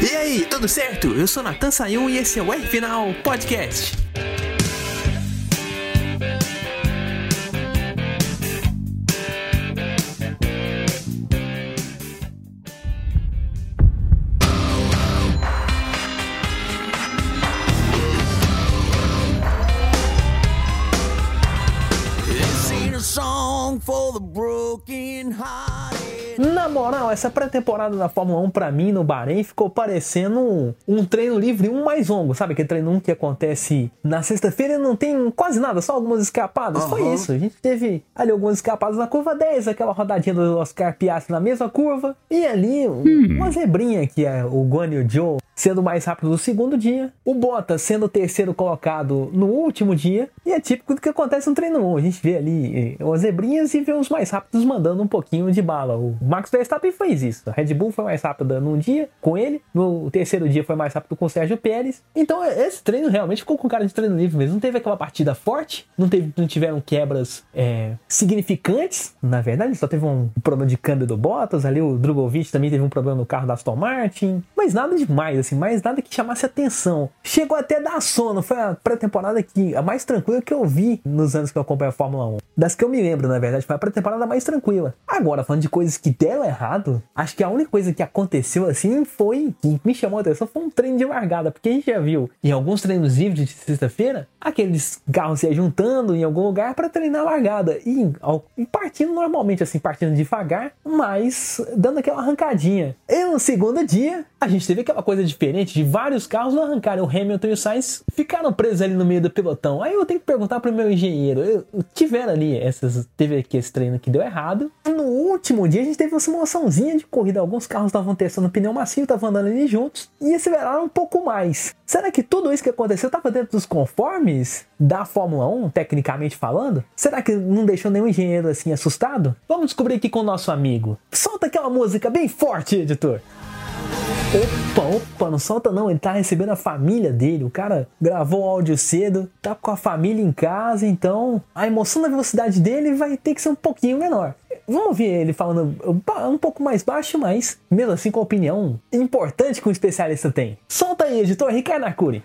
E aí, tudo certo? Eu sou Natan Sayun e esse é o R Final Podcast. Na moral, essa pré-temporada da Fórmula 1 pra mim no Bahrein ficou parecendo um, um treino livre, um mais longo, sabe? Aquele treino 1 que acontece na sexta-feira e não tem quase nada, só algumas escapadas. Foi isso. A gente teve ali algumas escapadas na curva 10, aquela rodadinha do Oscar Piastri na mesma curva, e ali uma zebrinha que é o Guan e o Sendo mais rápido no segundo dia, o Bottas sendo o terceiro colocado no último dia, e é típico do que acontece no treino 1. A gente vê ali eh, as zebrinhas e vê os mais rápidos mandando um pouquinho de bala. O Max Verstappen fez isso. A Red Bull foi mais rápida num dia com ele, no terceiro dia foi mais rápido com o Sérgio Pérez. Então eh, esse treino realmente ficou com cara de treino livre mesmo. Não teve aquela partida forte, não, teve, não tiveram quebras é, significantes, na verdade, só teve um problema de câmbio do Bottas, ali o Drogovic também teve um problema no carro da Aston Martin, mas nada demais, assim, mais nada que chamasse atenção. Chegou até a dar sono, foi a pré-temporada que a mais tranquila que eu vi nos anos que eu acompanho a Fórmula 1. Das que eu me lembro, na verdade, foi a pré-temporada mais tranquila. Agora, falando de coisas que deram errado, acho que a única coisa que aconteceu assim foi, que me chamou a atenção, foi um treino de largada, porque a gente já viu em alguns treinos livres de sexta-feira, aqueles carros se juntando em algum lugar para treinar a largada e, ao- e partindo normalmente, assim, partindo devagar, mas dando aquela arrancadinha. E no segundo dia, a gente teve aquela coisa diferente de vários carros não arrancarem. O Hamilton e o Sainz ficaram presos ali no meio do pelotão. Aí eu tenho que perguntar pro meu engenheiro. Eu- tiveram ali essas. Teve aqui esse treino que deu errado. No último dia a gente teve uma simulaçãozinha de corrida. Alguns carros estavam testando pneu macio, estavam andando ali juntos e aceleraram um pouco mais. Será que tudo isso que aconteceu estava dentro dos conformes da Fórmula 1, tecnicamente falando? Será que não deixou nenhum engenheiro assim assustado? Vamos descobrir aqui com o nosso amigo. Solta aquela música bem forte, editor. Opa, opa, não solta não, ele tá recebendo a família dele. O cara gravou o áudio cedo, tá com a família em casa, então a emoção da velocidade dele vai ter que ser um pouquinho menor. Vamos ouvir ele falando um pouco mais baixo, mas mesmo assim com a opinião importante que um especialista tem. Solta aí, editor Ricardo Arcuri.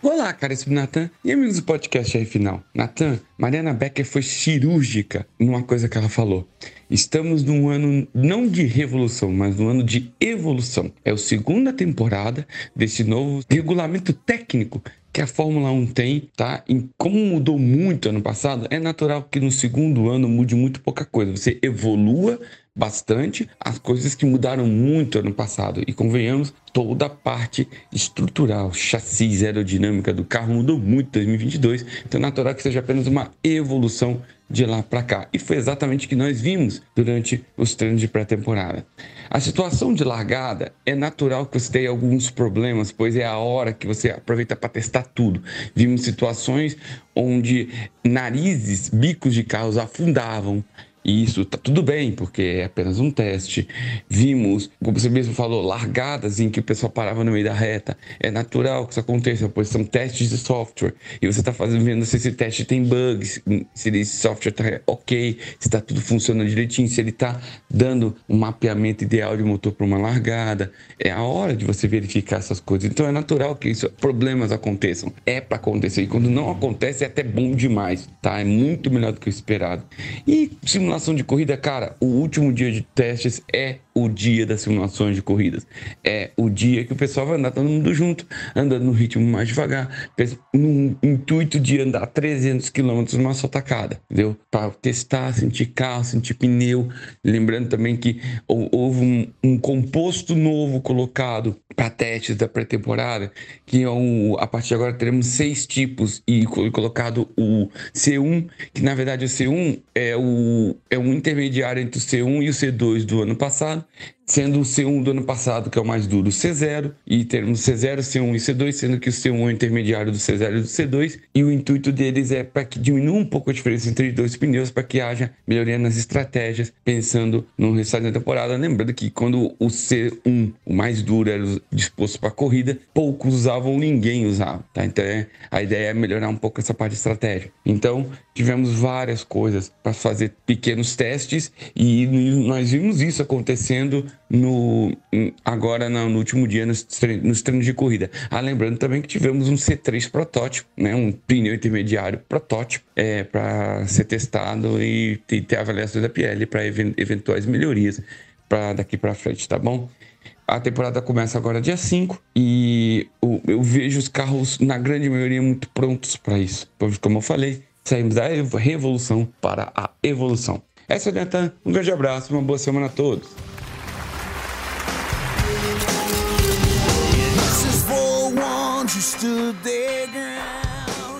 Olá, caríssimo Natan e amigos do podcast aí final. Natan, Mariana Becker foi cirúrgica numa coisa que ela falou. Estamos num ano não de revolução, mas num ano de evolução. É a segunda temporada desse novo regulamento técnico que a Fórmula 1 tem, tá? E como mudou muito ano passado, é natural que no segundo ano mude muito pouca coisa. Você evolua bastante as coisas que mudaram muito ano passado. E convenhamos, toda a parte estrutural, chassi, aerodinâmica do carro mudou muito em 2022. Então é natural que seja apenas uma evolução de lá para cá. E foi exatamente o que nós vimos durante os treinos de pré-temporada. A situação de largada é natural que você tenha alguns problemas, pois é a hora que você aproveita para testar tudo. Vimos situações onde narizes, bicos de carros afundavam, e isso tá tudo bem, porque é apenas um teste. Vimos, como você mesmo falou, largadas em que o pessoal parava no meio da reta. É natural que isso aconteça, pois são testes de software. E você está fazendo vendo se esse teste tem bugs, se esse software está ok, se está tudo funcionando direitinho, se ele está dando um mapeamento ideal de motor para uma largada. É a hora de você verificar essas coisas. Então é natural que isso, problemas aconteçam. É para acontecer. E quando não acontece, é até bom demais, tá? É muito melhor do que o esperado. E simulação de corrida, cara, o último dia de testes é o dia das simulações de corridas. É o dia que o pessoal vai andar todo mundo junto, andando no ritmo mais devagar, no intuito de andar 300 km numa só tacada, entendeu? Para testar, sentir carro, sentir pneu. Lembrando também que hou- houve um, um composto novo colocado para testes da pré-temporada, que é um, a partir de agora teremos seis tipos e co- colocado o C1, que na verdade o C1 é o é um intermediário entre o C1 e o C2 do ano passado. Sendo o C1 do ano passado, que é o mais duro, o C0, e termos C0, C1 e C2, sendo que o C1 é o intermediário do C0 e do C2, e o intuito deles é para que diminua um pouco a diferença entre os dois pneus, para que haja melhoria nas estratégias, pensando no restante da temporada. Lembrando que quando o C1, o mais duro, era disposto para corrida, poucos usavam, ninguém usava, tá? Então é, a ideia é melhorar um pouco essa parte de estratégia. Então tivemos várias coisas para fazer pequenos testes e nós vimos isso acontecendo no agora no, último dia nos, treinos, nos treinos de corrida. Ah, lembrando também que tivemos um C3 protótipo, né, um pneu intermediário protótipo é, para ser testado e, ter avaliação da PL para eventuais melhorias para daqui para frente, tá bom? A temporada começa agora dia 5 e eu, eu vejo os carros, na grande maioria, muito prontos para isso. Como eu falei, saímos da revolução para a evolução. Essa é a Natan, um grande abraço, uma boa semana a todos.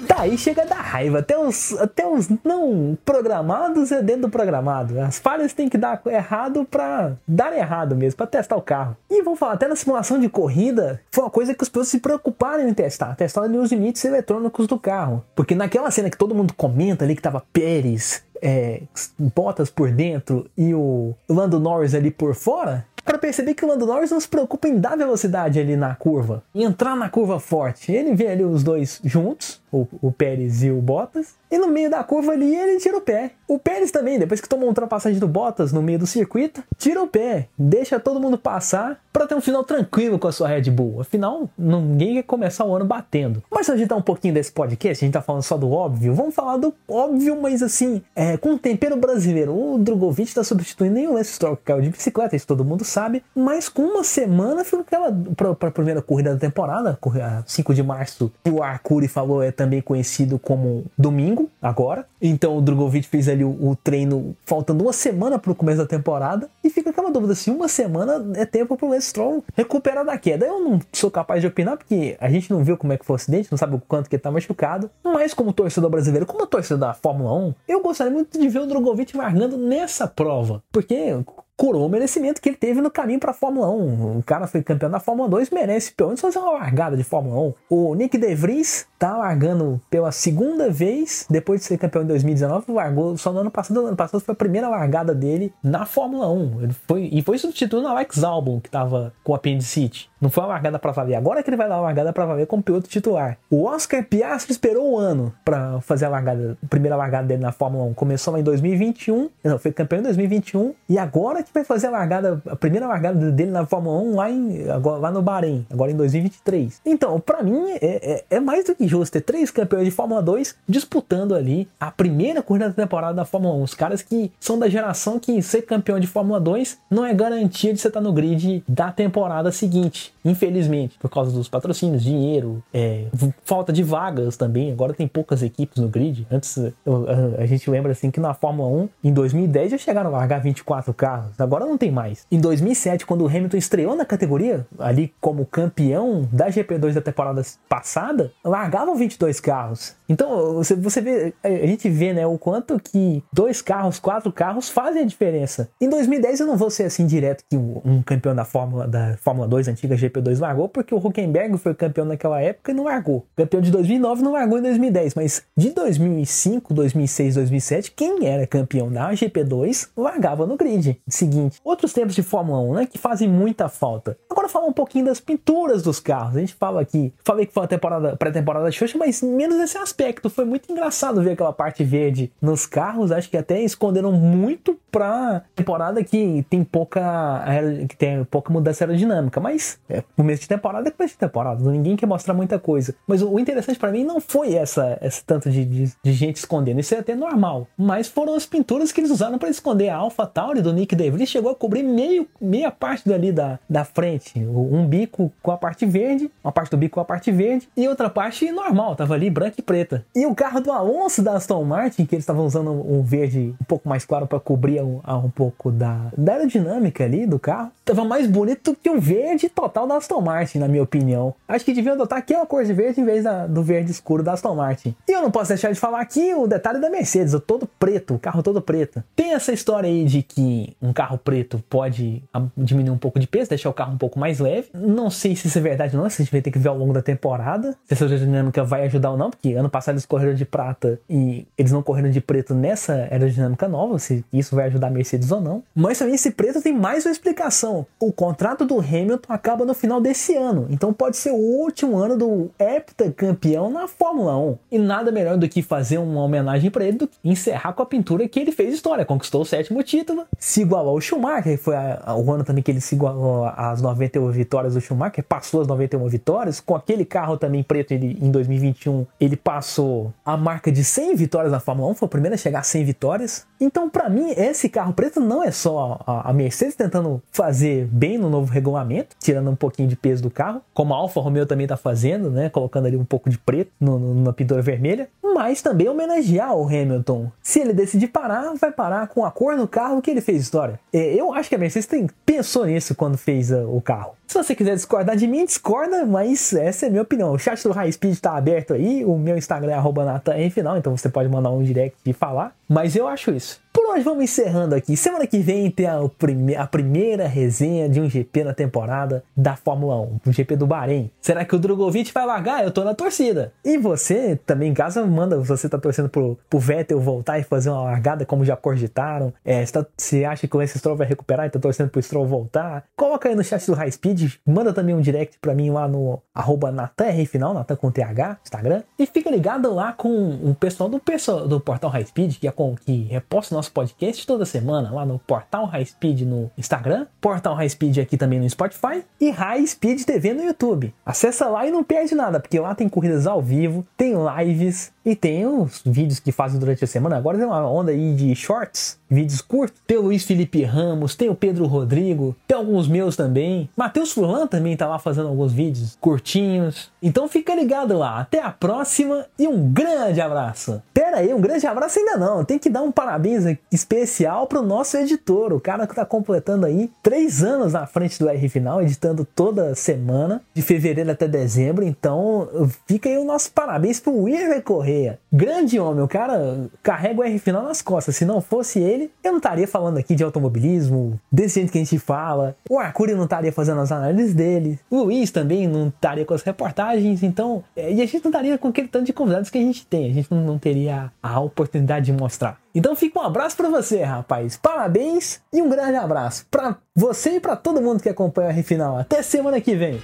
Tá, aí chega da raiva. Até os, até os não programados é dentro do programado. As falhas têm que dar errado pra dar errado mesmo, pra testar o carro. E vamos falar, até na simulação de corrida, foi uma coisa que os pilotos se preocuparam em testar. Testar os limites eletrônicos do carro. Porque naquela cena que todo mundo comenta ali que tava Pérez, é, botas por dentro e o Lando Norris ali por fora, para perceber que o Lando Norris não se preocupa em dar velocidade ali na curva, e entrar na curva forte. Ele vê ali os dois juntos, o, o Pérez e o Bottas, e no meio da curva ali ele tira o pé. O Pérez também, depois que toma uma ultrapassagem do Bottas no meio do circuito, tira o pé, deixa todo mundo passar para ter um final tranquilo com a sua Red Bull. Afinal, ninguém quer começar o ano batendo. Mas a gente tá um pouquinho desse podcast, a gente tá falando só do óbvio, vamos falar do óbvio, mas assim, é, com um tempero brasileiro. O Drogovic tá substituindo nem o Lance Stroll que caiu de bicicleta, isso todo mundo sabe, mas com uma semana foi aquela para a primeira corrida da temporada, 5 de março, o Arcuri falou é também conhecido como domingo, agora. Então o Drogovic fez ali o, o treino faltando uma semana para o começo da temporada e fica aquela dúvida se uma semana é tempo para o Lance Stroll recuperar da queda. Eu não sou capaz de opinar porque a gente não viu como é que foi o acidente, não sabe o quanto que ele tá machucado, mas como torcedor brasileiro, como torcedor da Fórmula 1, eu gostaria muito de ver o Drogovic largando nessa prova, porque curou o merecimento que ele teve no caminho para a Fórmula 1. O cara foi campeão da Fórmula 2, merece pelo menos fazer uma largada de Fórmula 1. O Nick De Vries tá largando pela segunda vez, depois de ser campeão em 2019, largou só no ano passado. No ano passado foi a primeira largada dele na Fórmula 1. Ele foi, e foi substituindo o Alex Albon, que tava com apendicite. Não foi uma largada para valer. Agora que ele vai dar uma largada para valer como piloto titular. O Oscar Piastri esperou um ano para fazer a largada, a primeira largada dele na Fórmula 1. Começou lá em 2021, não, foi campeão em 2021 e agora que vai fazer a largada, a primeira largada dele na Fórmula 1 lá, em, agora, lá no Bahrein, agora em 2023. Então, para mim, é, é, é, mais do que justo ter três campeões de Fórmula 2 disputando ali a primeira corrida da temporada da Fórmula 1. Os caras que são da geração que ser campeão de Fórmula 2 não é garantia de você estar tá no grid da temporada seguinte. Infelizmente, por causa dos patrocínios, dinheiro, é, falta de vagas também. Agora tem poucas equipes no grid. Antes eu, a, a, gente lembra assim que na Fórmula 1, em 2010 já chegaram a largar 24 carros. Agora não tem mais. Em 2007, quando o Hamilton estreou na categoria, ali como campeão da GP2 da temporada passada, largavam 22 carros. Então, você, você vê, a gente vê, né, o quanto que dois carros, quatro carros fazem a diferença. Em 2010 eu não vou ser assim direto que um campeão da Fórmula da Fórmula 2 antiga GP2 largou, porque o Huckenberg foi campeão naquela época e não largou. Campeão de 2009 não largou em 2010, mas de 2005, 2006, 2007, quem era campeão da GP2 largava no grid. Seguinte, outros tempos de Fórmula 1, né, que fazem muita falta. Agora falar um pouquinho das pinturas dos carros. A gente fala aqui, falei que foi uma temporada pré-temporada Xuxa, mas menos esse aspecto. Foi muito engraçado ver aquela parte verde nos carros. Acho que até esconderam muito pra temporada que tem pouca que tem pouca mudança aerodinâmica, mas é, começo de temporada é começo de temporada, ninguém quer mostrar muita coisa. Mas o, interessante para mim não foi essa esse tanto de, de, de, gente escondendo, isso é até normal, mas foram as pinturas que eles usaram para esconder. A Alpha Tauri do Nick DeVries, chegou a cobrir meio meia parte dali da, da frente, um bico com a parte verde, uma parte do bico com a parte verde e outra parte normal, tava ali branca e preta. E o carro do Alonso da Aston Martin, que eles estavam usando um verde um pouco mais claro para cobrir um, um pouco da, da aerodinâmica ali do carro, tava mais bonito que o verde total da Aston Martin, na minha opinião. Acho que deviam adotar aquela cor de verde em vez da, do verde escuro da Aston Martin. E eu não posso deixar de falar aqui o detalhe da Mercedes, o todo preto, o carro todo preto. Tem essa história aí de que um carro preto pode diminuir um pouco de peso, deixar o carro um pouco mais leve. Não sei se isso é verdade ou não, se a gente vai ter que ver ao longo da temporada, se essa aerodinâmica vai ajudar ou não, porque ano passado eles correram de prata e eles não correram de preto nessa aerodinâmica nova, se isso vai ajudar a Mercedes ou não. Mas também esse preto tem mais uma explicação. O contrato do Hamilton acaba no final desse ano, então pode ser o último ano do heptacampeão na Fórmula 1. E nada melhor do que fazer uma homenagem para ele do que encerrar com a pintura que ele fez história, conquistou o sétimo título, se igualou ao Schumacher, foi a, a, o ano também que ele se igualou às 91 vitórias do Schumacher, passou as 91 vitórias, com aquele carro também preto ele, em 2021, ele passou a marca de 100 vitórias na Fórmula 1, foi o primeiro a chegar a 100 vitórias. Então, para mim, esse carro preto não é só a, a Mercedes tentando fazer bem no novo regulamento, tirando pouquinho de peso do carro, como a Alfa Romeo também tá fazendo, né, colocando ali um pouco de preto no, no, na pintura vermelha, mas também homenagear o Hamilton. Se ele decidir parar, vai parar com a cor do carro que ele fez história. É, eu acho que a Mercedes tem, pensou nisso quando fez uh, o carro. Se você quiser discordar de mim, discorda, mas essa é a minha opinião. O chat do High Speed tá aberto aí, o meu Instagram é NatanFinal, então você pode mandar um direct e falar. Mas eu acho isso. Por hoje vamos encerrando aqui. Semana que vem tem a, prime a, primeira resenha de um GP na temporada da Fórmula 1, o GP do Bahrein. Será que o Drogovic vai largar? Eu tô na torcida. E você também em casa manda, você tá torcendo pro, pro Vettel voltar e fazer uma largada como já cogitaram. É, você, tá, você acha que o Lance Stroll vai recuperar e tá torcendo pro Stroll voltar? Coloca aí no chat do High Speed, manda também um direct pra mim lá no arroba NatanRFinal, Natan com TH, Instagram. E fica ligado lá com o pessoal do, pessoal, do portal High Speed, que, é com, que reposta nosso podcast toda semana lá no Portal High Speed no Instagram, Portal High Speed aqui também no Spotify e High Speed TV no YouTube. Acessa lá e não perde nada, porque lá tem corridas ao vivo, tem lives e tem os vídeos que fazem durante a semana. Agora tem uma onda aí de shorts, vídeos curtos. Tem o Luiz Felipe Ramos, tem o Pedro Rodrigo, tem alguns meus também. Matheus Furlan também tá lá fazendo alguns vídeos curtinhos. Então fica ligado lá. Até a próxima e um grande abraço. Pera aí, um grande abraço ainda não. Tem que dar um parabéns especial pro nosso editor, o cara que tá completando aí três anos na frente do R Final, editando toda semana, de fevereiro até dezembro. Então fica aí o nosso parabéns pro Weaver Correia Grande homem, o cara carrega o R final nas costas. Se não fosse ele, eu não estaria falando aqui de automobilismo, desse jeito que a gente fala. O Arcuri não estaria fazendo as análises dele. O Luiz também não estaria com as reportagens. Então, é, e a gente não estaria com aquele tanto de convidados que a gente tem. A gente não, não teria a oportunidade de mostrar. Então fica um abraço para você, rapaz. Parabéns e um grande abraço para você e para todo mundo que acompanha o R Final. Até semana que vem.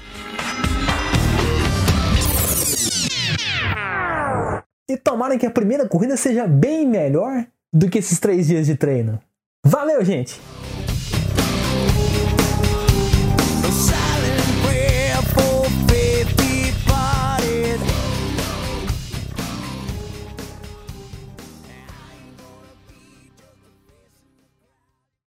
E tomara que a primeira corrida seja bem melhor do que esses três dias de treino. Valeu, gente!